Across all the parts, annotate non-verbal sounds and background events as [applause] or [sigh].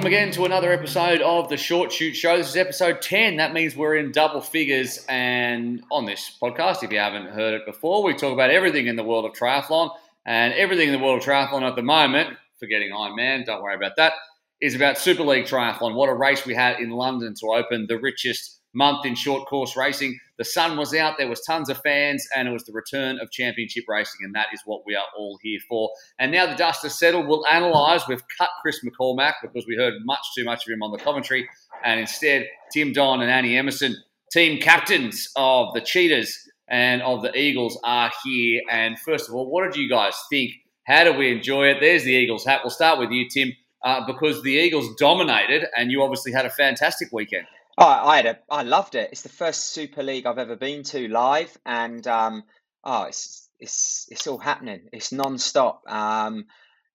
Welcome again to another episode of the Short Chute Show. This is episode 10. That means we're in double figures. And on this podcast, if you haven't heard it before, we talk about everything in the world of triathlon. And everything in the world of triathlon at the moment, forgetting Ironman, don't worry about that, is about Super League Triathlon. What a race we had in London to open the richest month in short course racing. The sun was out, there was tons of fans, and it was the return of championship racing, and that is what we are all here for. And now the dust has settled, we'll analyse. We've cut Chris McCormack because we heard much too much of him on the commentary, and instead Tim Don and Annie Emmerson, team captains of the Cheetahs and of the Eagles, are here. And first of all, what did you guys think? How did we enjoy it? There's the Eagles hat. We'll start with you, Tim, uh, because the Eagles dominated, and you obviously had a fantastic weekend. Oh, I had a, I loved it. It's the first Super League I've ever been to live, and um, oh, it's it's it's all happening. It's non-stop. Um,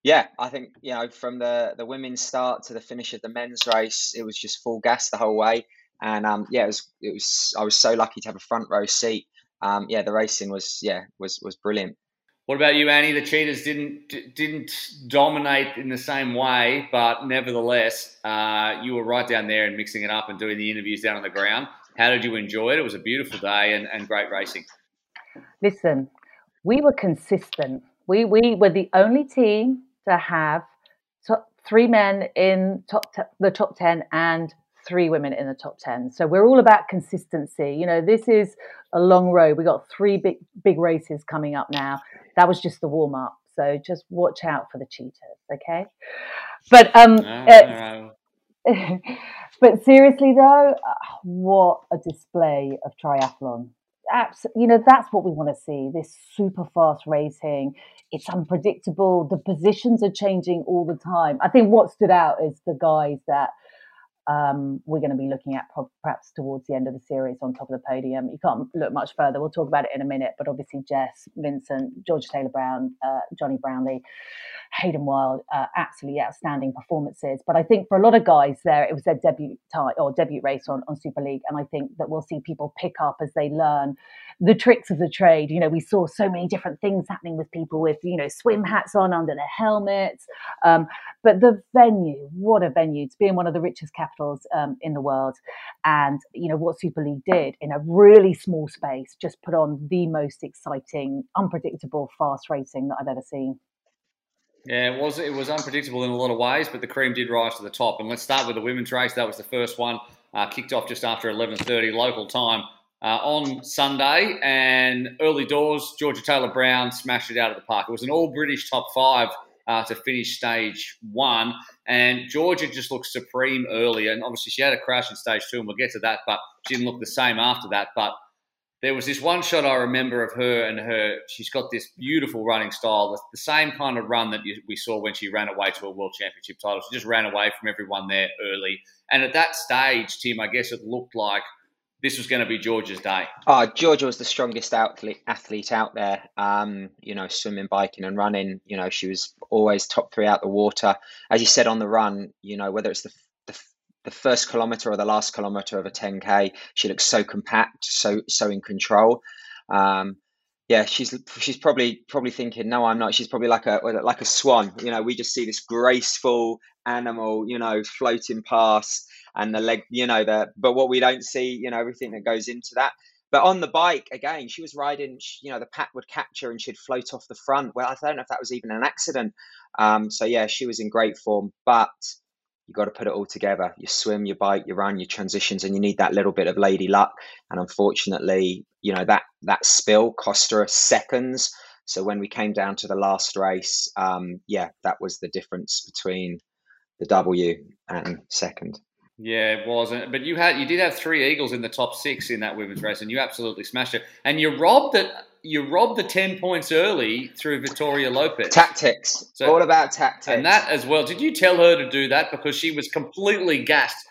yeah, I think you know from the the women's start to the finish of the men's race, it was just full gas the whole way. And um, yeah, it was it was I was so lucky to have a front row seat. Um, yeah, the racing was yeah was was brilliant. What about you, Annie? The Cheetahs didn't didn't dominate in the same way, but nevertheless, uh, you were right down there and mixing it up and doing the interviews down on the ground. How did you enjoy it? It was a beautiful day and, and great racing. Listen, we were consistent. We we were the only team to have top, three men in top t- the top ten and three women in the top 10. So we're all about consistency. You know, this is a long road. We got three big big races coming up now. That was just the warm up. So just watch out for the cheaters, okay? But um no, no. [laughs] but seriously though, uh, what a display of triathlon. Absolutely, you know, that's what we want to see. This super fast racing. It's unpredictable. The positions are changing all the time. I think what stood out is the guys that um, we're going to be looking at perhaps towards the end of the series on top of the podium. You can't look much further. We'll talk about it in a minute. But obviously, Jess, Vincent, George Taylor Brown, uh, Jonny Brownlee, Hayden Wilde, uh, absolutely outstanding performances. But I think for a lot of guys there, it was their debut time or debut race on, on Super League. And I think that we'll see people pick up as they learn the tricks of the trade. You know, we saw so many different things happening with people with, you know, swim hats on under their helmets. Um, but the venue, what a venue to be in one of the richest capitals um, in the world. And, you know, what Super League did in a really small space, just put on the most exciting, unpredictable, fast racing that I've ever seen. Yeah, it was it was unpredictable in a lot of ways, but the cream did rise to the top. And let's start with the women's race. That was the first one, uh, kicked off just after 11:30 local time uh, on Sunday, and early doors, Georgia Taylor Brown smashed it out of the park. It was an all British top five uh, to finish stage one, and Georgia just looked supreme early. And obviously, she had a crash in stage two, and we'll get to that, but she didn't look the same after that. But there was this one shot I remember of her and her. She's got this beautiful running style, the, same kind of run that we saw when she ran away to a world championship title. She just ran away from everyone there early. And at that stage, Tim, I guess it looked like this was going to be Georgia's day. Oh, Georgia was the strongest athlete, athlete out there. Um, you know, swimming, biking, and running. You know, she was always top three out the water. As you said on the run, you know, whether it's the the, the first kilometer or the last kilometer of a 10k, she looks so compact, so so in control. Um, yeah, she's she's probably probably thinking, no, I'm not. She's probably like a like a swan. You know, we just see this graceful animal, you know, floating past and the leg, you know, the but what we don't see, you know, everything that goes into that. But on the bike again, she was riding. You know, the pack would catch her and she'd float off the front. Well, I don't know if that was even an accident. Um, so yeah, she was in great form, but you got to put it all together. You swim, you bike, you run, your transitions, and you need that little bit of lady luck. And unfortunately, you know that that spill cost her seconds. So when we came down to the last race, um, yeah, that was the difference between the W and second. Yeah, it wasn't. But you had you did have three Eagles in the top six in that women's race, and you absolutely smashed it. And you robbed it. You robbed the ten points early through Vittoria Lopes. Tactics. So, All about tactics. And that as well. Did you tell her to do that because she was completely gassed?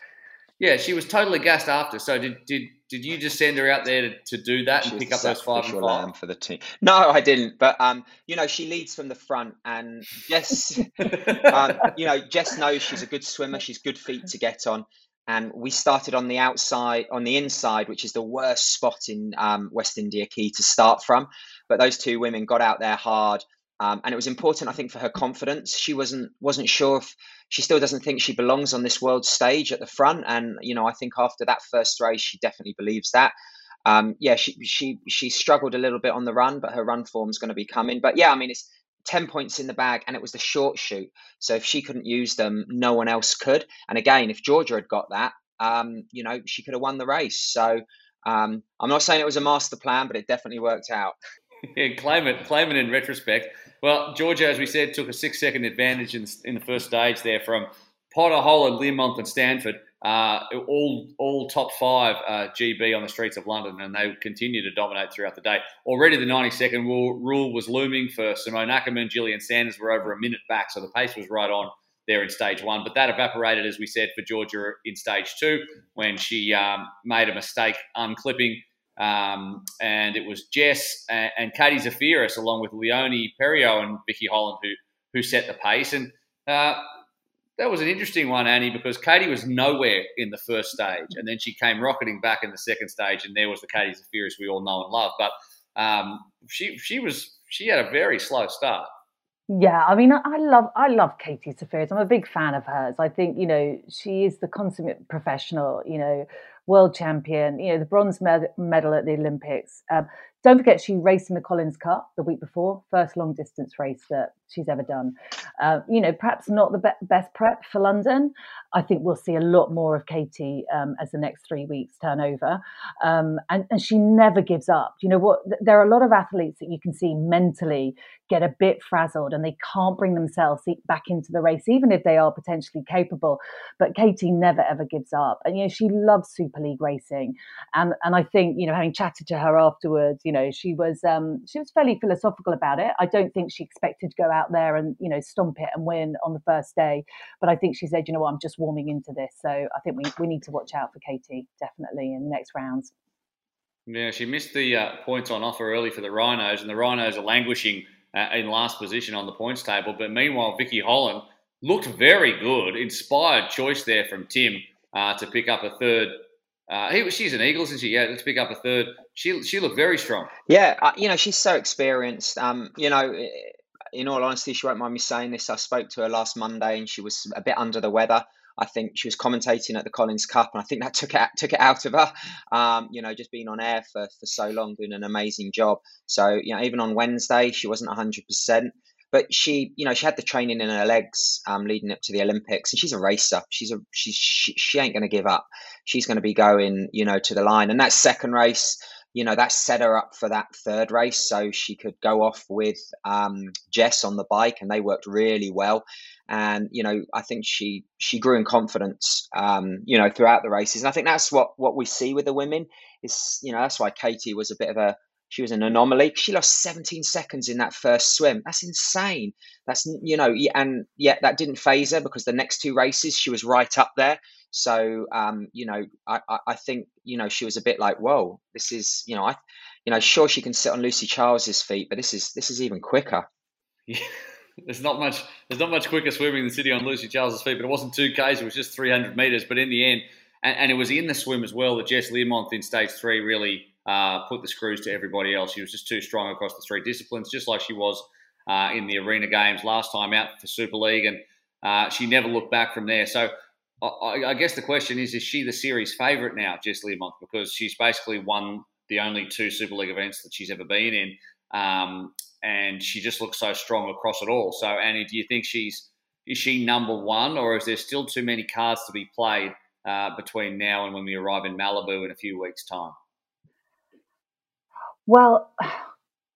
Yeah, she was totally gassed after. So did did did you just send her out there to, to do that and pick up those five and five for the team? No, I didn't. But um, you know, she leads from the front, and Jess, [laughs] um, you know, Jess knows she's a good swimmer. She's good feet to get on. And we started on the outside, on the inside, which is the worst spot in um, West India Quay to start from. But those two women got out there hard, Um, and it was important, I think, for her confidence. She wasn't wasn't sure if she still doesn't think she belongs on this world stage at the front. And you know, I think after that first race, she definitely believes that. Um, yeah, she she she struggled a little bit on the run, but her run form's going to be coming. But yeah, I mean, it's 10 points in the bag and it was the short chute. So if she couldn't use them, no one else could. And again, if Georgia had got that, um, you know, she could have won the race. So um, I'm not saying it was a master plan, but it definitely worked out. [laughs] yeah, claim it, claim it in retrospect. Well, Georgia, as we said, took a six second advantage in, in the first stage there from Potter, Holland, Learmonth, and Stanford. Uh, all all top five uh, GB on the streets of London, and they continue to dominate throughout the day. Already, the 90 second rule, rule was looming for Simone Ackermann. Gillian Sanders were over a minute back, so the pace was right on there in stage one. But that evaporated, as we said, for Georgia in stage two when she um, made a mistake unclipping. Um, and it was Jess and, and Katie Zaferes, along with Leonie Periault and Vicky Holland, who who set the pace. And uh, that was an interesting one, Annie, because Katie was nowhere in the first stage, and then she came rocketing back in the second stage, and there was the Katie Zaferes we all know and love. But um, she she was she had a very slow start. Yeah, I mean, I love I love Katie Zaferes. I'm a big fan of hers. I think you know she is the consummate professional. You know, world champion. You know, the bronze med- medal at the Olympics. Um, don't forget, she raced in the Collins Cup the week before, first long distance race that she's ever done. Uh, you know, perhaps not the be- best prep for London. I think we'll see a lot more of Katie um, as the next three weeks turn over. Um, and, and she never gives up. You know what? There are a lot of athletes that you can see mentally get a bit frazzled and they can't bring themselves back into the race, even if they are potentially capable. But Katie never ever gives up. And, you know, she loves Super League racing. And, and I think, you know, having chatted to her afterwards, you know, she was, um, she was fairly philosophical about it. I don't think she expected to go out there and, you know, stomp it and win on the first day. But I think she said, you know what, I'm just warming into this. So I think we, we need to watch out for Katie definitely in the next rounds. Yeah, she missed the uh, points on offer early for the Rhinos, and the Rhinos are languishing uh, in last position on the points table. But meanwhile, Vicky Holland looked very good. Inspired choice there from Tim uh, to pick up a third. Uh, he, she's an Eagle, isn't she? Yeah, let's pick up a third. She she looked very strong. Yeah, uh, you know she's so experienced. Um, you know, in all honesty, she won't mind me saying this. I spoke to her last Monday, and she was a bit under the weather. I think she was commentating at the Collins Cup, and I think that [laughs] took it took it out of her. Um, you know, just being on air for for so long, doing an amazing job. So you know, even on Wednesday, she wasn't hundred percent, but she, you know, she had the training in her legs um, leading up to the Olympics, and she's a racer. She's a she's she, she ain't going to give up. She's going to be going, you know, to the line. And that second race, you know, that set her up for that third race, so she could go off with um, Jess on the bike, and they worked really well and you know I think she she grew in confidence um, you know throughout the races and I think that's what what we see with the women is you know that's why Katie was a bit of a she was an anomaly she lost 17 seconds in that first swim that's insane that's you know and yet that didn't faze her because the next two races she was right up there so um, you know I, I think you know she was a bit like whoa this is you know I you know sure she can sit on Lucy Charles's feet but this is this is even quicker yeah. [laughs] There's not much. There's not much quicker swimming than sitting on Lucy Charles's feet. But it wasn't two k's. It was just 300 meters. But in the end, and, and it was in the swim as well that Jess Learmonth in stage three really uh, put the screws to everybody else. She was just too strong across the three disciplines, just like she was uh, in the arena games last time out for Super League, and uh, she never looked back from there. So. I, I guess the question is: Is she the series favourite now, Jess Learmonth? Because she's basically won the only two Super League events that she's ever been in. Um, and she just looks so strong across it all. So, Annie, do you think she's is she number one, or is there still too many cards to be played uh, between now and when we arrive in Malibu in a few weeks' time? Well, [sighs]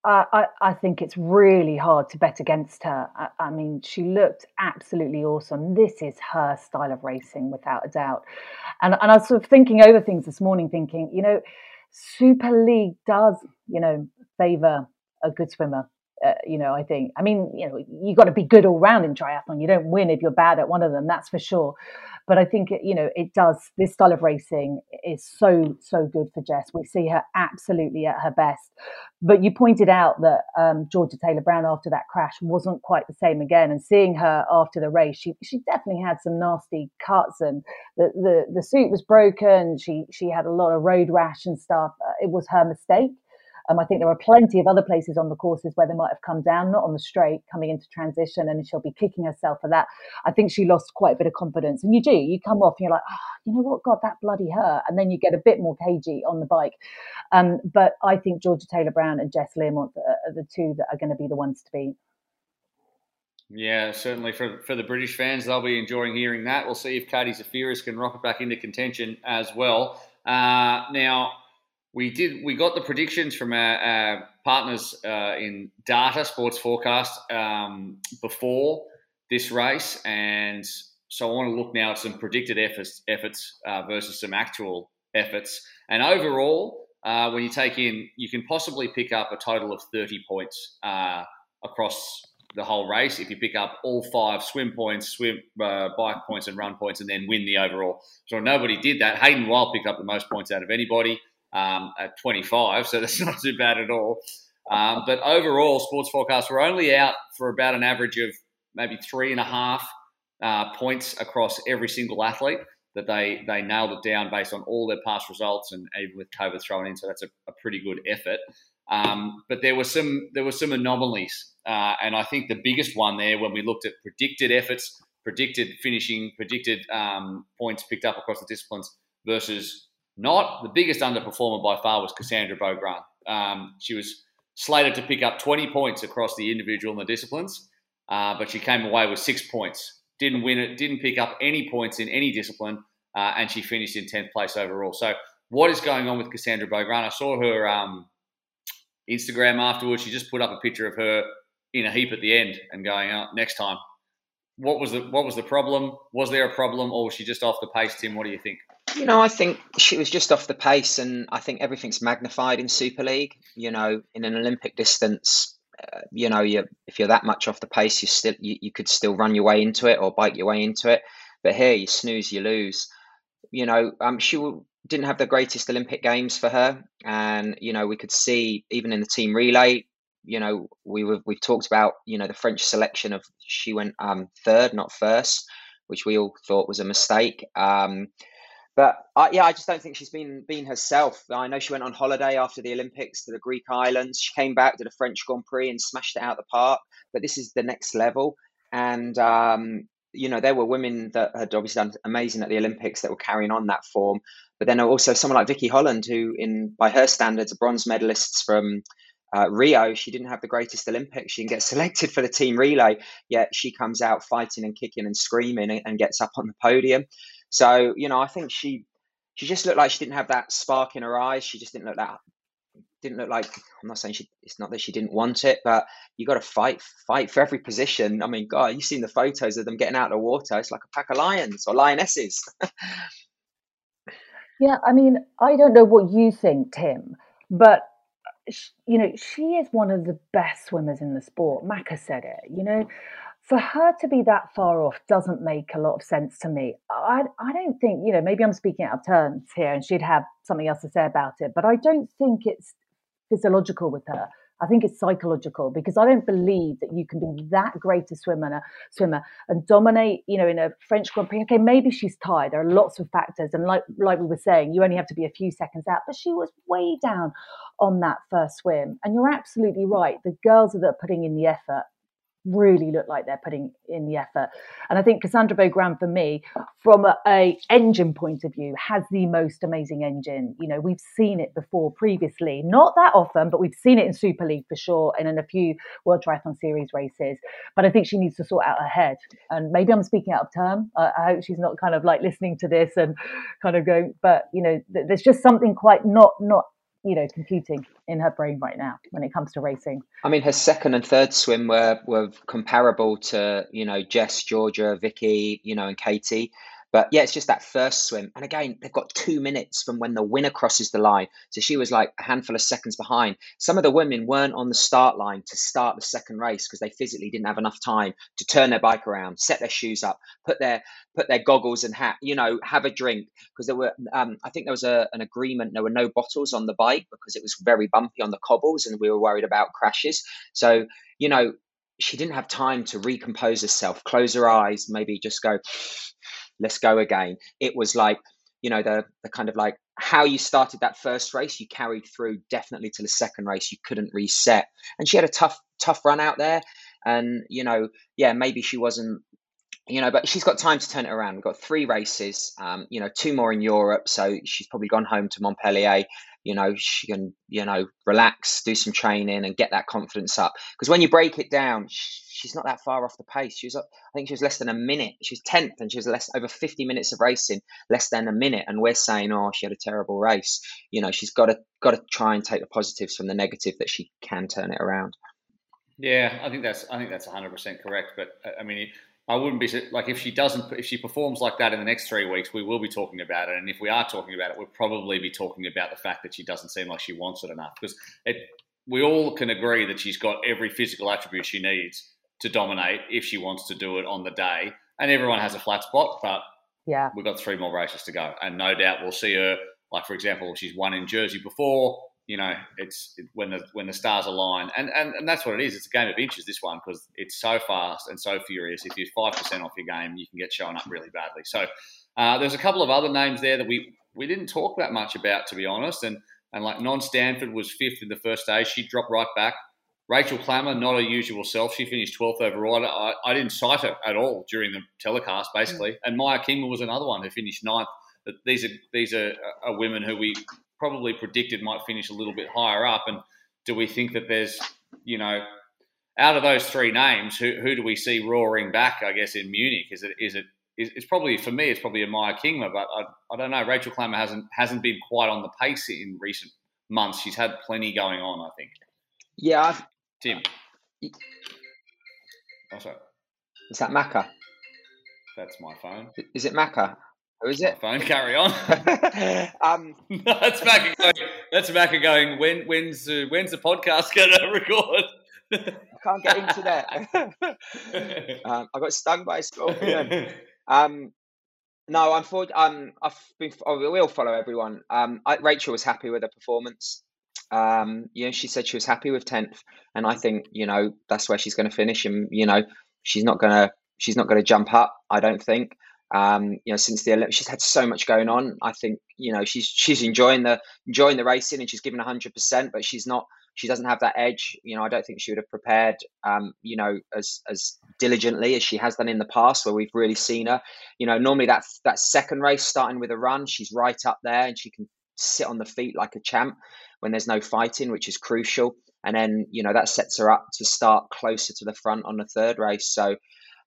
I, I think it's really hard to bet against her. I, I, mean, she looked absolutely awesome. This is her style of racing, without a doubt. And, and I was sort of thinking over things this morning, thinking, you know, Super League does, you know, favour a good swimmer. Uh, you know, I think. I mean, you know, you got to be good all round in triathlon. You don't win if you're bad at one of them, that's for sure. But I think you know it does. This style of racing is so so good for Jess. We see her absolutely at her best. But you pointed out that um, Georgia Taylor Brown after that crash wasn't quite the same again. And seeing her after the race, she she definitely had some nasty cuts and the the, the suit was broken. She she had a lot of road rash and stuff. Uh, it was her mistake Um, I think there are plenty of other places on the courses where they might have come down, not on the straight, coming into transition, and she'll be kicking herself for that. I think she lost quite a bit of confidence, and you do. You come off and you're like, oh, you know what, God, that bloody hurt, and then you get a bit more cagey on the bike. Um, but I think Georgia Taylor Brown and Jess Learmonth are the two that are going to be the ones to beat. Yeah, certainly for, for the British fans, they'll be enjoying hearing that. We'll see if Katie Zaferes can rocket back into contention as well. Uh, now, we did we got the predictions from our, our partners uh, in Data Sports Forecast um, before this race, and so I want to look now at some predicted efforts, efforts uh, versus some actual efforts. And overall, uh, when you take in, you can possibly pick up a total of 30 points uh, across the whole race if you pick up all five swim points, swim uh, bike points, and run points, and then win the overall. So nobody did that. Hayden Wilde picked up the most points out of anybody um, at 25, so [laughs] that's not too bad at all. Um, but overall, sports forecasts were only out for about an average of maybe three and a half uh, points across every single athlete. That they they nailed it down based on all their past results, and even with COVID thrown in, so that's a, a pretty good effort. Um, but there were some there were some anomalies, uh, and I think the biggest one there when we looked at predicted efforts, predicted finishing, predicted um, points picked up across the disciplines versus not. The biggest underperformer by far was Cassandra Beaugrand. Um, she was slated to pick up 20 points across the individual and the disciplines, uh, but she came away with six points. Didn't win it. Didn't pick up any points in any discipline, uh, and she finished in 10th place overall. So what is going on with Cassandra Beaugrand? I saw her um, Instagram afterwards, she just put up a picture of her in a heap at the end and going, oh, next time. What was the what was the problem? Was there a problem, or was she just off the pace, Tim? What do you think? You know, I think she was just off the pace, and I think everything's magnified in Super League. You know, in an Olympic distance, uh, you know, you if you're that much off the pace, you still you, you could still run your way into it or bike your way into it. But here, you snooze, you lose. You know, um, she didn't have the greatest Olympic games for her, and you know we could see even in the team relay. You know we were, we've talked about you know the French selection of she went um, third, not first, which we all thought was a mistake. Um, but I, yeah, I just don't think she's been been herself. I know she went on holiday after the Olympics to the Greek islands. She came back, did a French Grand Prix, and smashed it out the park. But this is the next level, and um, you know there were women that had obviously done amazing at the Olympics that were carrying on that form. But then also someone like Vicky Holland, who, in by her standards, a bronze medalist from uh, Rio. She didn't have the greatest Olympics. She didn't get [laughs] selected for the team relay, yet she comes out fighting and kicking and screaming and, and gets up on the podium. So you know, I think she she just looked like she didn't have that spark in her eyes. She just didn't look that didn't look like I'm not saying she it's not that she didn't want it, but you got to fight fight for every position. I mean, God, you've seen the photos of them getting out of the water. It's like a pack of lions or lionesses. Yeah, I mean, I don't know what you think, Tim, but you know, she is one of the best swimmers in the sport. Macca said it. You know, for her to be that far off doesn't make a lot of sense to me. I I don't think you know. Maybe I'm speaking out of turns here, and she'd have something else to say about it. But I don't think it's physiological with her. I think it's psychological because I don't believe that you can be that great a swimmer, swimmer and dominate, you know, in a French Grand Prix. Okay, maybe she's tired. There are lots of factors, and like like we were saying, you only have to be a few seconds out. But she was way down on that first swim, and you're absolutely right. The girls that are putting in the effort really look like they're putting in the effort. And I think Cassandra Beaugrand, for me, from a, a, engine point of view, has the most amazing engine. You know, we've seen it before previously, not that often, but we've seen it in Super League for sure, and in a few World Triathlon Series races. But I think she needs to sort out her head. And maybe I'm speaking out of term. I, I hope she's not kind of like listening to this and kind of going, but you know, th- there's just something quite not not you know computing in her brain right now when it comes to racing. I mean, her second and third swim were were comparable to you know Jess, Georgia, Vicky, you know, and Katie. But yeah, it's just that first swim. And again, they've got two minutes from when the winner crosses the line. So she was like a handful of seconds behind. Some of the women weren't on the start line to start the second race because they physically didn't have enough time to turn their bike around, set their shoes up, put their put their goggles and hat, you know, have a drink. Because there were um, I think there was a, an agreement, there were no bottles on the bike because it was very bumpy on the cobbles and we were worried about crashes. So, you know, she didn't have time to recompose herself, close her eyes, maybe just go let's go again. It was like, you know, the the kind of like how you started that first race, you carried through definitely to the second race. You couldn't reset, and she had a tough, tough run out there. And you know, yeah, maybe she wasn't, you know, but she's got time to turn it around. We've got three races, um, you know, two more in Europe, so she's probably gone home to Montpellier. You know, she can, you know, relax, do some training, and get that confidence up. Because when you break it down, she's not that far off the pace. She was, I think, she was less than a minute. She was tenth, and she was less over fifty minutes of racing, less than a minute. And we're saying, oh, she had a terrible race. You know, she's got to got to try and take the positives from the negative that she can turn it around. Yeah, I think that's I think that's hundred percent correct. But I mean, I wouldn't be like if she doesn't if she performs like that in the next three weeks, we will be talking about it. And if we are talking about it, we'll probably be talking about the fact that she doesn't seem like she wants it enough because it. We all can agree that she's got every physical attribute she needs to dominate if she wants to do it on the day. And everyone has a flat spot, but yeah, we've got three more races to go, and no doubt we'll see her. Like for example, she's won in Jersey before. You know, it's it, when the when the stars align, and, and and that's what it is. It's a game of inches. This one because it's so fast and so furious. If you're five percent off your game, you can get shown up really badly. So uh, there's a couple of other names there that we we didn't talk that much about, to be honest. And and like Non Stanford was fifth in the first day. She dropped right back. Rachel Klamer, not her usual self. She finished 12th overall. I, I didn't sight her at all during the telecast, basically. Mm. And Maya Kingma was another one who finished ninth. But these are these are, are women who we probably predicted might finish a little bit higher up. And do we think that there's, you know, out of those three names, who, who do we see roaring back? I guess in Munich, is it is it it's probably for me, it's probably a Maya Kingma, but I, I don't know. Rachel Klamer hasn't hasn't been quite on the pace in recent months. She's had plenty going on, I think. Yeah, I've, Tim. Oh, sorry. Is that Macca? That's my phone. Is it Macca? Who is it? Phone. Carry on. [laughs] [laughs] um, that's Macca going. That's Macca going. When when's uh, when's the podcast going [laughs] to record? I can't get into that. um, I got stung by a scorpion. Um, no, unfortunately, um, I've been. Oh, we'll follow everyone. Um, I, Rachel was happy with her performance. Um, you know, she said she was happy with tenth, and I think you know that's where she's going to finish, and you know she's not going to she's not going to jump up. I don't think. Um, you know, since the Olympics, she's had so much going on. I think you know she's she's enjoying the enjoying the racing, and she's given hundred percent, but she's not. She doesn't have that edge. You know, I don't think she would have prepared. Um, you know, as as diligently as she has done in the past, where we've really seen her. You know, normally that that second race starting with a run, she's right up there, and she can sit on the feet like a champ when there's no fighting, which is crucial. And then, you know, that sets her up to start closer to the front on the third race. So,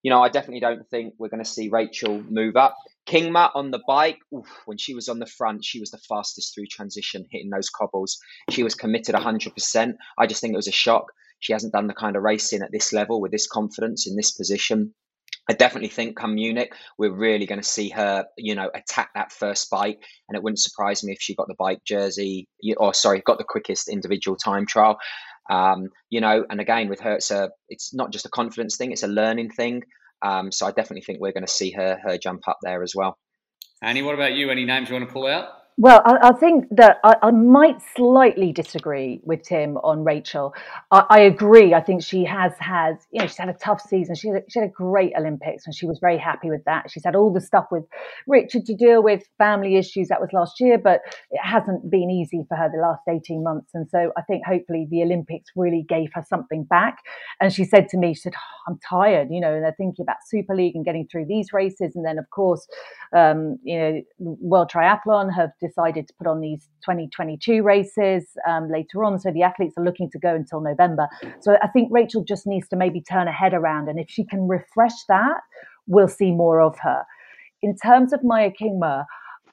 you know, I definitely don't think we're going to see Rachel move up. Kingma on the bike, oof, when she was on the front, she was the fastest through transition, hitting those cobbles. She was committed 100%. I just think it was a shock. She hasn't done the kind of racing at this level with this confidence in this position. I definitely think come Munich, we're really going to see her, you know, attack that first bike. And it wouldn't surprise me if she got the bike jersey, or sorry, got the quickest individual time trial. Um, you know, and again with her, it's a, it's not just a confidence thing; it's a learning thing. Um, so I definitely think we're going to see her her jump up there as well. Annie, what about you? Any names you want to pull out? Well, I, I think that I, I, might slightly disagree with Tim on Rachel. I, I, agree. I think she has had, you know, she's had a tough season. She had, a, she had a great Olympics and she was very happy with that. She's had all the stuff with Richard to deal with, family issues. That was last year, but it hasn't been easy for her the last 18 months. And so I think hopefully the Olympics really gave her something back. And she said to me, she said, oh, I'm tired, you know, and they're thinking about Super League and getting through these races. And then, of course, um, you know, World Triathlon have decided to put on these 2022 races um, later on. So the athletes are looking to go until November. So I think Rachel just needs to maybe turn her head around. And if she can refresh that, we'll see more of her. In terms of Maya Kingma,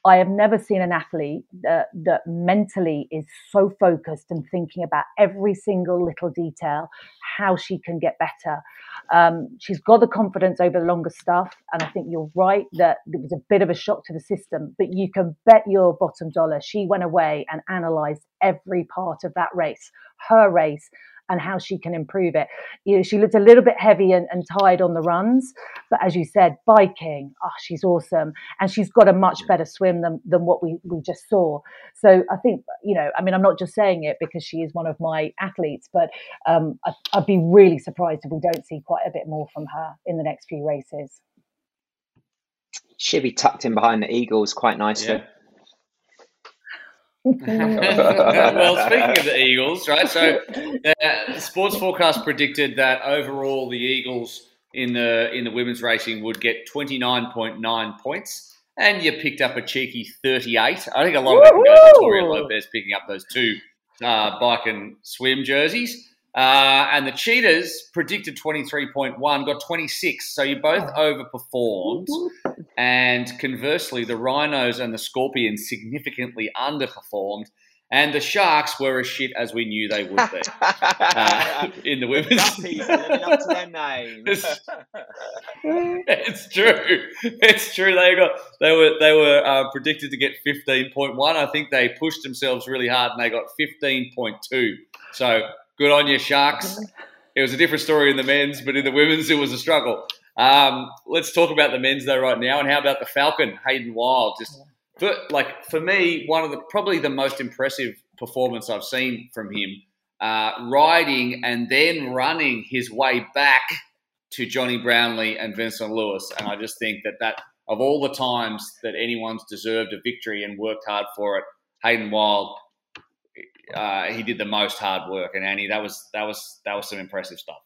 I have never seen an athlete that, that mentally is so focused and thinking about every single little detail, how she can get better. Um, she's got the confidence over the longer stuff, and I think you're right that it was a bit of a shock to the system. But you can bet your bottom dollar she went away and analysed every part of that race, her race, and how she can improve it. You know, she looked a little bit heavy and, and tired on the runs, but as you said, biking, oh, she's awesome. And she's got a much better swim than, than what we, we just saw. So I think, you know, I mean, I'm not just saying it because she is one of my athletes, but um, I, I'd be really surprised if we don't see quite a bit more from her in the next few races. She'll be tucked in behind the Eagles quite nicely. Yeah. Well, speaking of the [laughs] Eagles, right? So, uh, sports forecast predicted that overall the Eagles in the in the women's racing would get twenty nine point nine points, and you picked up a cheeky thirty eight. I think a lot of it can go to Vittoria Lopes picking up those two uh, bike and swim jerseys. Uh, and the Cheetahs predicted 23.1, got 26. So you both overperformed. And conversely, the Rhinos and the Scorpions significantly underperformed. And the Sharks were as shit as we knew they would be [laughs] uh, in the women's. Guppies living up to their name. [laughs] It's, it's true. It's true. They got they were they were uh, predicted to get fifteen point one. I think they pushed themselves really hard and they got fifteen point two. So good on you, Sharks. It was a different story in the men's, but in the women's, it was a struggle. Um, let's talk about the men's though right now, and how about the Falcon, Hayden Wilde? Just for, like for me, one of the probably the most impressive performance I've seen from him, uh, riding and then running his way back to Jonny Brownlee and Vincent Luis, and I just think that that of all the times that anyone's deserved a victory and worked hard for it, Hayden Wilde uh, he did the most hard work. And Annie, that was that was that was some impressive stuff.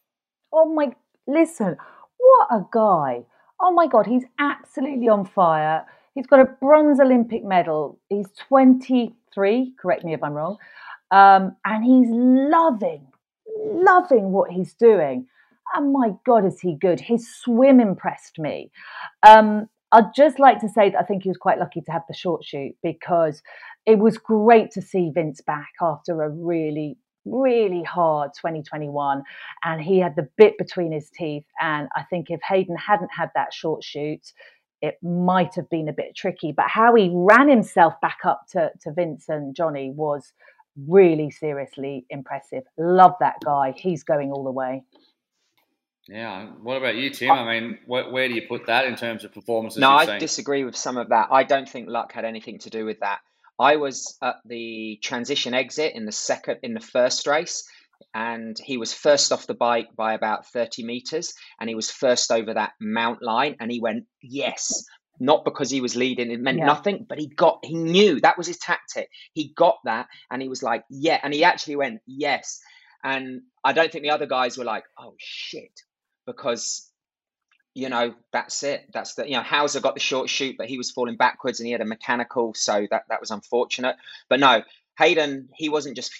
Oh my! Listen, what a guy! Oh my God, he's absolutely on fire. He's got a bronze Olympic medal. He's 23. Correct me if I'm wrong. Um, and he's loving, loving what he's doing. And my God, is he good? His swim impressed me. Um, I'd just like to say that I think he was quite lucky to have the short chute because it was great to see Vince back after a really, really hard 2021. And he had the bit between his teeth. And I think if Hayden hadn't had that short chute, it might have been a bit tricky. But how he ran himself back up to, to Vince and Jonny was really seriously impressive. Love that guy. He's going all the way. Yeah. What about you, Tim? I mean, where, where do you put that in terms of performances? No, I seen? disagree with some of that. I don't think luck had anything to do with that. I was at the transition exit in the second in the first race, and he was first off the bike by about 30 meters, and he was first over that mount line, and he went, Yes. Not because he was leading, it meant Yeah. nothing, but he got he knew that was his tactic. He got that and he was like, Yeah, and he actually went, Yes. And I don't think the other guys were like, Oh shit. Because you know, that's it. That's the you know, Hauser got the short chute, but he was falling backwards and he had a mechanical, so that that was unfortunate. But no, Hayden, he wasn't just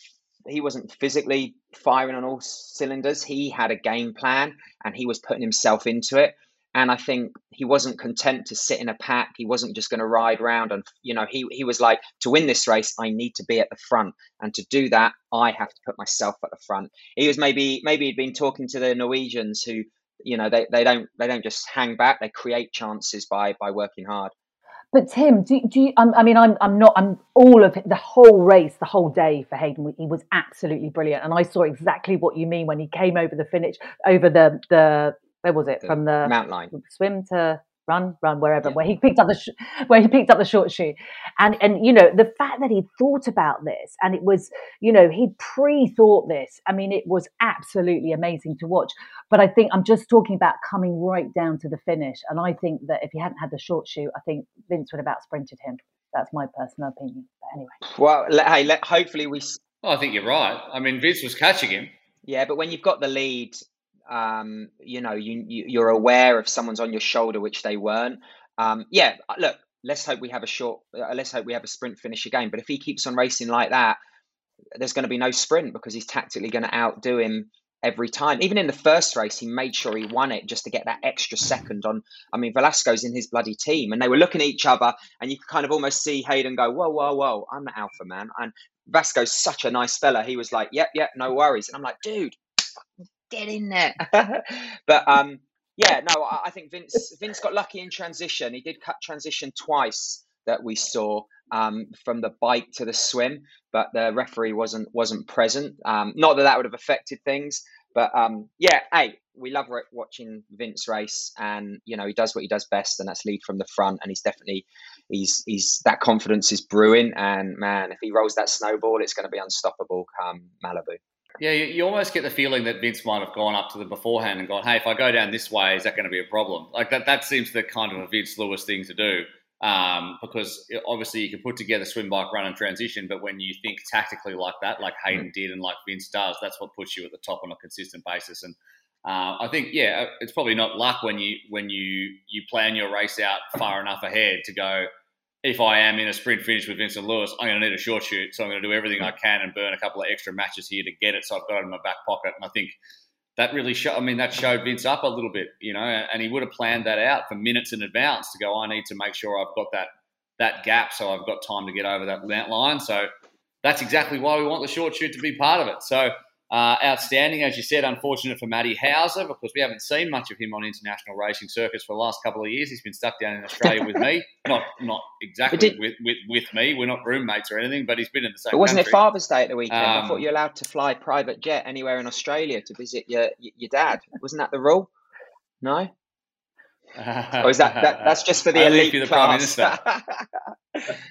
he wasn't physically firing on all cylinders. He had a game plan and he was putting himself into it. And I think he wasn't content to sit in a pack. He wasn't just going to ride around. And you know, he he was like, to win this race, I need to be at the front, and to do that, I have to put myself at the front. He was maybe maybe he'd been talking to the Norwegians who you know they, they don't they don't just hang back they create chances by by working hard But Tim, do, do you, um, I mean, I'm, I'm not, I'm all of it, the whole race, the whole day for Hayden. He was absolutely brilliant. And I saw exactly what you mean when he came over the finish, over the, the, where was it? The From the mount line swim to run, run, wherever, Yeah. where he picked up the, sh- where he picked up the short chute. And, and, you know, the fact that he thought about this and it was, you know, he pre-thought this. I mean, it was absolutely amazing to watch. But I think I'm just talking about coming right down to the finish. And I think that if he hadn't had the short chute, I think Vince would have out sprinted him. That's my personal opinion. But anyway, well let, hey let, hopefully we s- Oh, I think you're right. I mean, Vince was catching him. yeah but when you've got the lead um you know you, you you're aware if someone's on your shoulder which they weren't um yeah look let's hope we have a short uh, let's hope we have a sprint finish again but if he keeps on racing like that there's going to be no sprint because he's tactically going to outdo him every time. Even in the first race, he made sure he won it just to get that extra second on. I mean, Vilaça's in his bloody team, and they were looking at each other, and you could kind of almost see Hayden go, "Whoa, whoa, whoa! I'm the alpha man." And Vasco's such a nice fella. He was like, "Yep, yep, no worries." And I'm like, "Dude, get in there." [laughs] but um, yeah, no, I, I think Vince Vince got lucky in transition. He did cut transition twice that we saw um, from the bike to the swim, but the referee wasn't wasn't present. Um, not that that would have affected things, but um, yeah, hey, we love watching Vince race, and you know he does what he does best, and that's lead from the front. And he's definitely he's he's that confidence is brewing, and man, if he rolls that snowball, it's going to be unstoppable come Malibu. Yeah, you, you almost get the feeling that Vince might have gone up to them beforehand and gone, "Hey, if I go down this way, is that going to be a problem?" Like that. That seems the kind of a Vince Luis thing to do. Um, because obviously you can put together swim, bike, run, and transition, but when you think tactically like that, like Hayden did and like Vince does, that's what puts you at the top on a consistent basis. And uh, I think, yeah, it's probably not luck when you when you you plan your race out far enough ahead to go. If I am in a sprint finish with Vincent Luis, I'm going to need a short chute, so I'm going to do everything I can and burn a couple of extra matches here to get it. So I've got it in my back pocket, and I think that really showed. I mean, that showed Vince up a little bit, you know, and he would have planned that out for minutes in advance to go. I need to make sure I've got that that gap, so I've got time to get over that line. So that's exactly why we want the short chute to be part of it. So uh, outstanding, as you said. Unfortunate for Matty Hauser because we haven't seen much of him on international racing circuits for the last couple of years. He's been stuck down in Australia with me, [laughs] not not exactly did, with, with, with me. We're not roommates or anything, but he's been in the same. But wasn't country. it Father's Day at the weekend? Um, I thought um, you were allowed to fly private jet anywhere in Australia to visit your your dad. Wasn't that the rule? No. [laughs] or is that, that that's just for the elite the class? Prime Minister.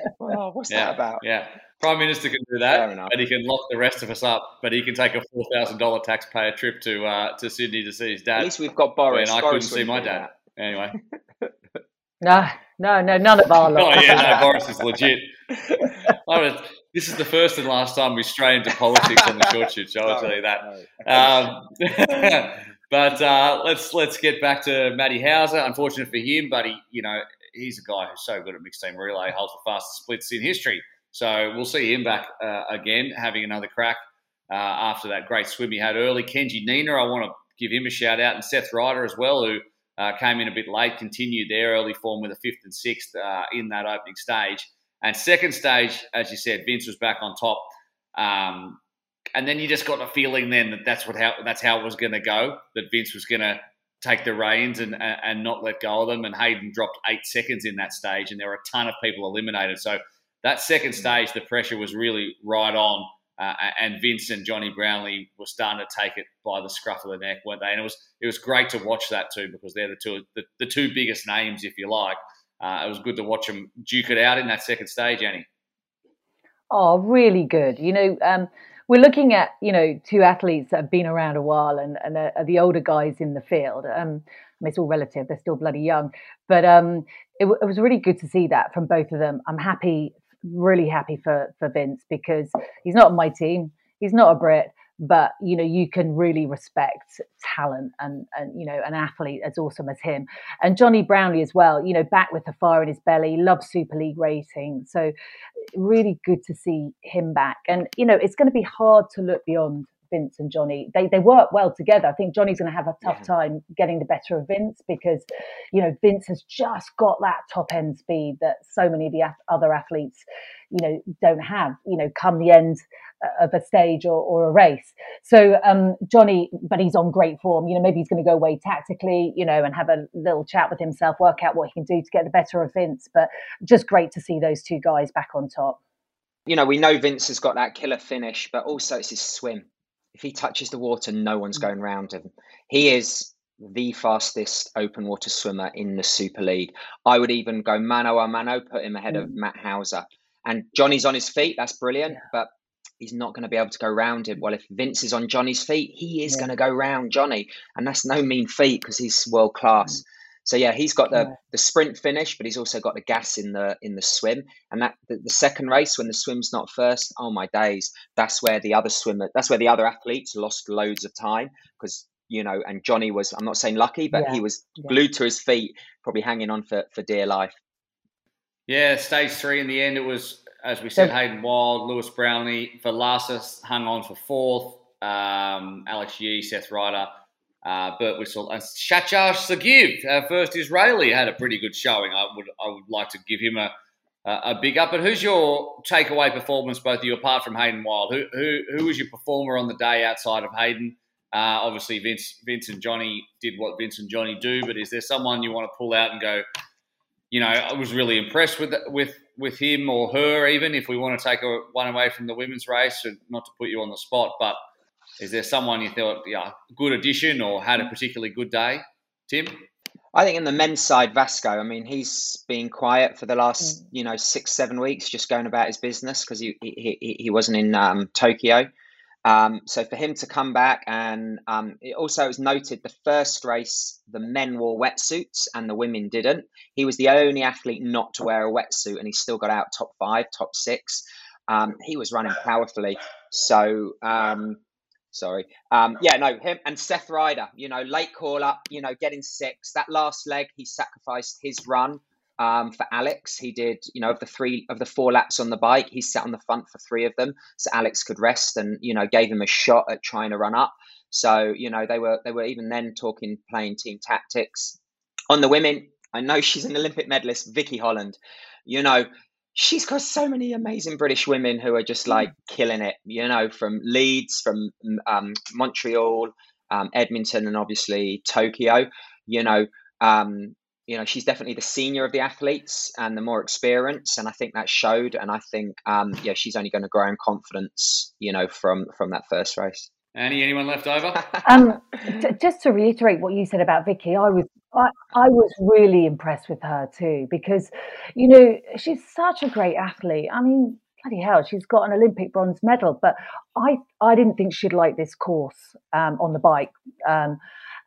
[laughs] well, what's yeah, that about? Yeah. Prime Minister can do that, but he can lock the rest of us up. But he can take a four thousand dollar taxpayer trip to uh, to Sydney to see his dad. At least we've got Boris. And I Boris couldn't see my dad that. anyway. [laughs] no, no, no, none of our. [laughs] oh yeah, no, Boris is legit. [laughs] this is the first and last time we stray into politics on the short chute show. I'll tell you that. Um, but uh, let's let's get back to Matty Hauser. Unfortunate for him, but he, you know, he's a guy who's so good at mixed team relay, holds the fastest splits in history. So we'll see him back uh, again, having another crack uh, after that great swim he had early. Kenji Nener, I want to give him a shout out, and Seth Rider as well, who uh, came in a bit late, continued their early form with a fifth and sixth uh, in that opening stage. And second stage, as you said, Vince was back on top. Um, and then you just got a feeling then that that's what how that's how it was going to go. That Vince was going to take the reins and and not let go of them. And Hayden dropped eight seconds in that stage, and there were a ton of people eliminated. So that second mm. stage, the pressure was really right on. Uh, and Vince and Jonny Brownlee were starting to take it by the scruff of the neck, weren't they? And it was it was great to watch that too because they're the two the, the two biggest names, if you like. Uh, it was good to watch them duke it out in that second stage, Annie. Oh, really good. You know, um, we're looking at you know two athletes that have been around a while and, and are, are the older guys in the field. Um, I mean, it's all relative; they're still bloody young, but um, it, it, was really good to see that from both of them. I'm happy really happy for for Vince because he's not on my team. He's not a Brit, but you know you can really respect talent and and you know an athlete as awesome as him and Jonny Brownlee as well. You know, back with the fire in his belly, loves Super League racing, so really good to see him back. And you know, it's going to be hard to look beyond Vince and Jonny. They they work well together. I think Jonny's going to have a tough yeah. time getting the better of Vince because, you know, Vince has just got that top end speed that so many of the other athletes, you know, don't have. You know, come the end uh, of a stage or, or a race. So um, Jonny, but he's on great form. You know, maybe he's going to go away tactically, you know, and have a little chat with himself, work out what he can do to get the better of Vince. But just great to see those two guys back on top. You know, we know Vince has got that killer finish, but also it's his swim if he touches the water, no one's mm. going round him. He is the fastest open water swimmer in the Super League. I would even go mano a mano, put him ahead mm. of Matt Hauser. And Jonny's on his feet, that's brilliant, yeah. but he's not going to be able to go round him. Well, if Vince is on Jonny's feet, he is yeah. going to go round Jonny. And that's no mean feat because he's world class. Mm. So yeah, he's got the, yeah. the sprint finish, but he's also got the gas in the in the swim. And that the, the, second race when the swim's not first, oh my days, that's where the other swimmer, that's where the other athletes lost loads of time because you know. And Jonny was, I'm not saying lucky, but yeah. he was yeah. glued to his feet, probably hanging on for for dear life. Yeah, stage three in the end, it was as we said, Hayden Wilde, Luis Brownlee, Vilaça hung on for fourth. Um, Alex Yee, Seth Rider uh, Bert Whistle and Shachar Sagiv, our first Israeli, had a pretty good showing. I would I would like to give him a a big up. But who's your takeaway performance, both of you, apart from Hayden Wilde? Who who who was your performer on the day outside of Hayden? Uh, obviously, Vince Vince and Jonny did what Vince and Jonny do. But is there someone you want to pull out and go? You know, I was really impressed with with with him or her. Even if we want to take a, one away from the women's race, and not to put you on the spot, but is there someone you thought, yeah, good addition or had a particularly good day, Tim? I think in the men's side, Vasco. I mean, he's been quiet for the last, mm. you know, six, seven weeks, just going about his business because he, he he wasn't in um, Tokyo. Um, so for him to come back, and um, it also was noted the first race the men wore wetsuits and the women didn't. He was the only athlete not to wear a wetsuit, and he still got out top five, top six. Um, he was running powerfully. So um, sorry, um, yeah, no, him and Seth Rider. You know, late call up. You know, getting six. That last leg, he sacrificed his run um, for Alex. He did, you know, of the three of the four laps on the bike, he sat on the front for three of them, so Alex could rest and you know gave him a shot at trying to run up. So you know they were they were even then talking playing team tactics. On the women, I know she's an Olympic medalist, Vicky Holland. You know. She's got so many amazing British women who are just like killing it, you know, from Leeds, from um, Montreal, um, Edmonton, and obviously Tokyo. You know, um, you know she's definitely the senior of the athletes and the more experienced and i think that showed and i think um, yeah she's only going to grow in confidence you know from from that first race Annie, anyone left over? [laughs] um, [laughs] t- just to reiterate what you said about Vicky, I was I, I was really impressed with her too because, you know, she's such a great athlete. I mean, bloody hell, she's got an Olympic bronze medal, but I I didn't think she'd like this course um, on the bike. Um,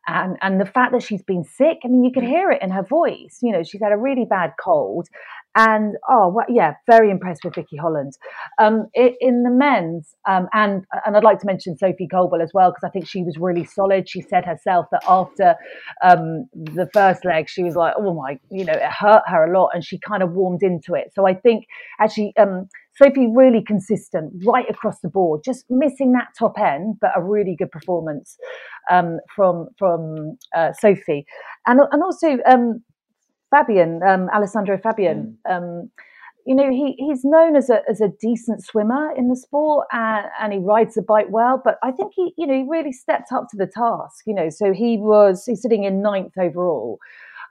and and the fact that she's been sick i mean you can mm. hear it in her voice you know she's had a really bad cold and oh well, yeah very impressed with vicky holland. Um, in the men's um, and and i'd like to mention sophie colbourn as well because i think she was really solid. She said herself that after um, the first leg she was like oh my you know it hurt her a lot and she kind of warmed into it. So i think actually um, Sophie really consistent right across the board, just missing that top end, but a really good performance um, from from uh, Sophie, and and also um, Fabian, um, Alessandro Fabian. Mm. Um, you know, he, he's known as a, as a decent swimmer in the sport and, and he rides the bike well, but I think he, you know, he really stepped up to the task, you know, so he was, he's sitting in ninth overall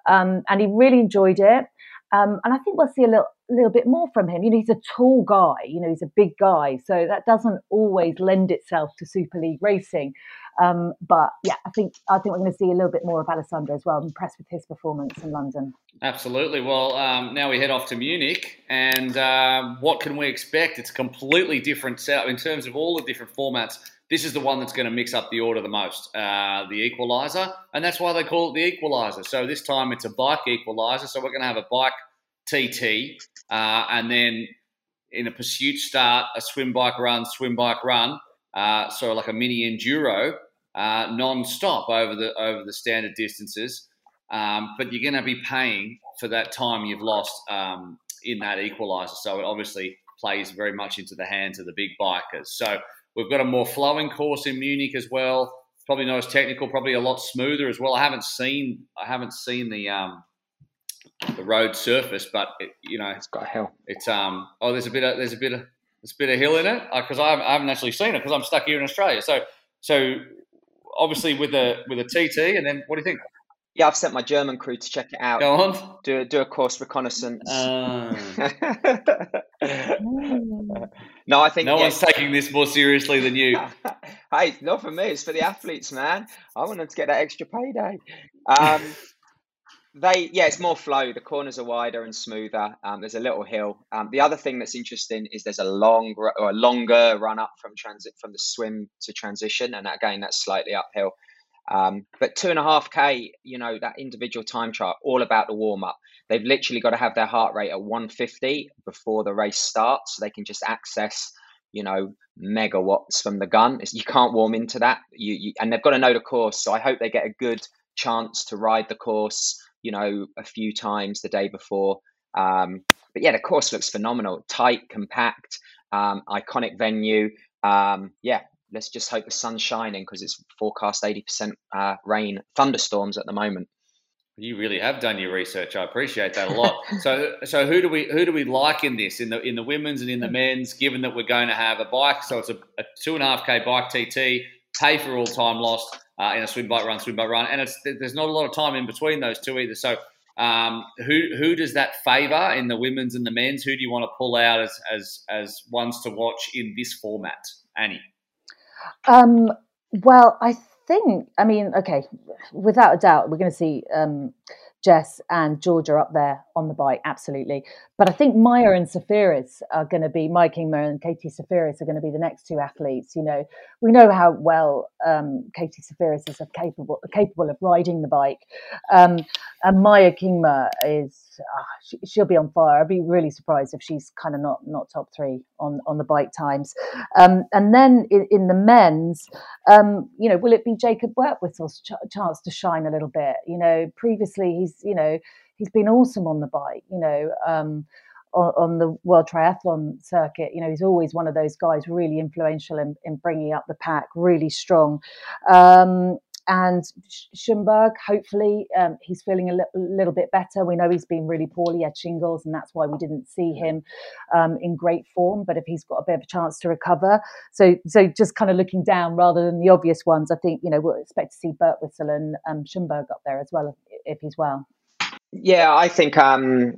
um, and he really enjoyed it. Um, and I think we'll see a little, little bit more from him. You know, he's a tall guy, you know, he's a big guy. So that doesn't always lend itself to Super League racing. Um, but yeah, I think I think we're going to see a little bit more of Alessandro as well. I'm impressed with his performance in London. Absolutely. Well, um, now we head off to Munich, and uh, what can we expect? It's a completely different setup in terms of all the different formats. This is the one that's going to mix up the order the most, uh, the equaliser, and that's why they call it the equaliser. So this time it's a bike equaliser. So we're going to have a bike TT, uh, and then in a pursuit start, a swim bike run, swim bike run. Uh, so like a mini enduro, uh, non-stop over the over the standard distances. Um, but you're going to be paying for that time you've lost um, in that equaliser. So it obviously plays very much into the hands of the big bikers. So we've got a more flowing course in Munich as well. Probably not as technical, probably a lot smoother as well. I haven't seen I haven't seen the um, the road surface, but it, you know it's got a hill. It's um oh there's a bit of there's a bit of there's a bit of hill in it because uh, I, I haven't actually seen it because I'm stuck here in Australia. So so obviously with a with a TT, and then what do you think? Yeah, I've sent my German crew to check it out. Go on. Do do a course reconnaissance. Uh. [laughs] no, I think no yeah. one's taking this more seriously than you. [laughs] hey, not for me. It's for the athletes, man. I want them to get that extra payday. Um, they yeah, it's more flow. The corners are wider and smoother. Um, there's a little hill. Um, the other thing that's interesting is there's a long or a longer run up from transit from the swim to transition, and again that's slightly uphill. Um, but two and a half k, you know, that individual time chart, all about the warm up. They've literally got to have their heart rate at 150 before the race starts, so they can just access, you know, megawatts from the gun. You can't warm into that. You, you and they've got to know the course. So I hope they get a good chance to ride the course you know, a few times the day before. Um, but yeah, the course looks phenomenal, tight, compact, um, iconic venue. Um, yeah, let's just hope the sun's shining because it's forecast 80% uh, rain, thunderstorms at the moment. You really have done your research. I appreciate that a lot. [laughs] so, so who do we who do we like in this in the in the women's and in the men's? Given that we're going to have a bike, so it's a, a two and a half k bike TT, pay for all time lost uh, in a swim bike run, swim bike run, and it's there's not a lot of time in between those two either. So, um, who who does that favour in the women's and the men's? Who do you want to pull out as as as ones to watch in this format, Annie? Um, well, I think I mean, okay, without a doubt, we're going to see um, Jess and Georgia up there on the bike, absolutely. but I think Maya and Zaferes are going to be Maya Kingma and Katie Zaferes are going to be the next two athletes. You know, we know how well um, Katie Zaferes is capable capable of riding the bike, um, and Maya Kingma is uh, she, will be on fire. I'd be really surprised if she's kind of not not top three on on the bike times. Um, and then in, in the men's, um, you know, will it be Jacob Birtwhistle's ch- chance to shine a little bit? You know, previously he's you know he's been awesome on the bike. You know. Um, on, on, the World Triathlon circuit, you know, he's always one of those guys really influential in, in bringing up the pack, really strong. Um, and Schomburg, hopefully, um, he's feeling a li- little bit better. We know he's been really poorly, had shingles, and that's why we didn't see him um, in great form. But if he's got a bit of a chance to recover, so so just kind of looking down rather than the obvious ones, I think you know we'll expect to see Birtwhistle and um, Schomburg up there as well if, if he's well. Yeah, I think um,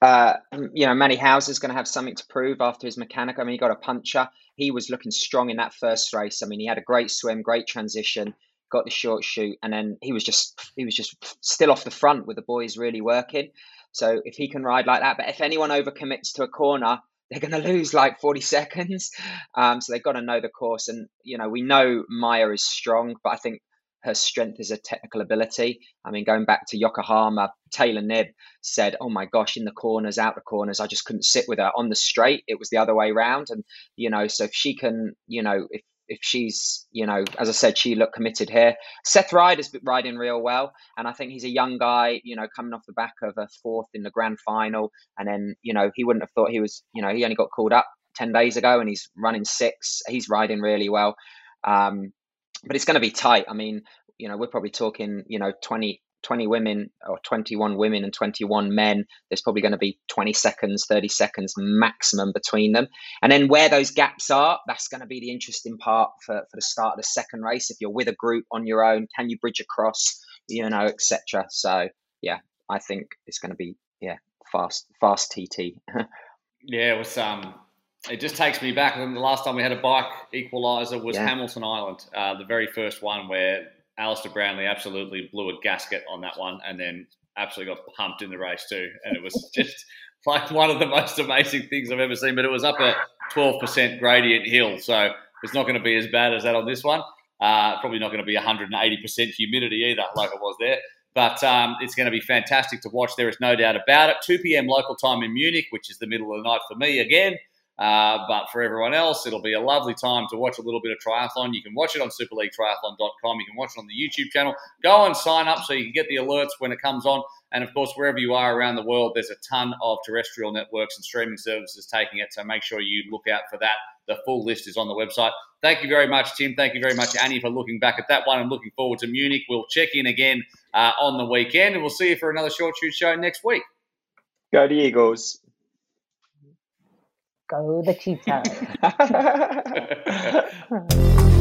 uh, you know Matty Hauser is going to have something to prove after his mechanic. I mean, he got a puncher. He was looking strong in that first race. I mean, he had a great swim, great transition got the short chute, and then he was just he was just still off the front with the boys really working. So if he can ride like that, but if anyone overcommits to a corner, they're going [laughs] to lose like 40 seconds. Um, so they've got to know the course. And, you know, we know Maya is strong, but I think her strength is a technical ability. I mean, going back to Yokohama, Taylor Knibb said, Oh my gosh, in the corners, out the corners, I just couldn't sit with her on the straight. It was the other way around. And, you know, so if she can, you know, if if she's, you know, as I said, she looked committed here. Seth Rider's riding real well, and I think he's a young guy, you know, coming off the back of a fourth in the grand final, and then, you know, he wouldn't have thought he was, you know, he only got called up ten days ago, and he's running six. He's riding really well, um, but it's going to be tight. I mean, you know, we're probably talking, you know, 20, 20 women or 21 women and 21 men, there's probably going to be 20 seconds, 30 seconds maximum between them. And then where those gaps are, that's going to be the interesting part for, for the start of the second race. If you're with a group on your own, can you bridge across, you know, etc. So, yeah, I think it's going to be, yeah, fast, fast TT. [laughs] yeah, it was, um, it just takes me back. I think the last time we had a bike equaliser was yeah. Hamilton Island, uh, the very first one where Alistair Brownlee absolutely blew a gasket on that one, and then absolutely got pumped in the race too. And it was [laughs] just like one of the most amazing things I've ever seen. But it was up a 12% gradient hill, so it's not going to be as bad as that on this one. Uh, probably not going to be 180% humidity either, like it was there. But um, it's going to be fantastic to watch. There is no doubt about it. 2 p.m. local time in Munich, which is the middle of the night for me again. Uh, but for everyone else, it'll be a lovely time to watch a little bit of triathlon. You can watch it on superleaguetriathlon.com. You can watch it on the YouTube channel. Go and sign up so you can get the alerts when it comes on. And of course, wherever you are around the world, there's a ton of terrestrial networks and streaming services taking it. So make sure you look out for that. The full list is on the website. Thank you very much, Tim. Thank you very much, Annie, for looking back at that one and looking forward to Munich. We'll check in again uh, on the weekend and we'll see you for another short chute show next week. Go to Eagles. Go the cheetah. [laughs] [laughs]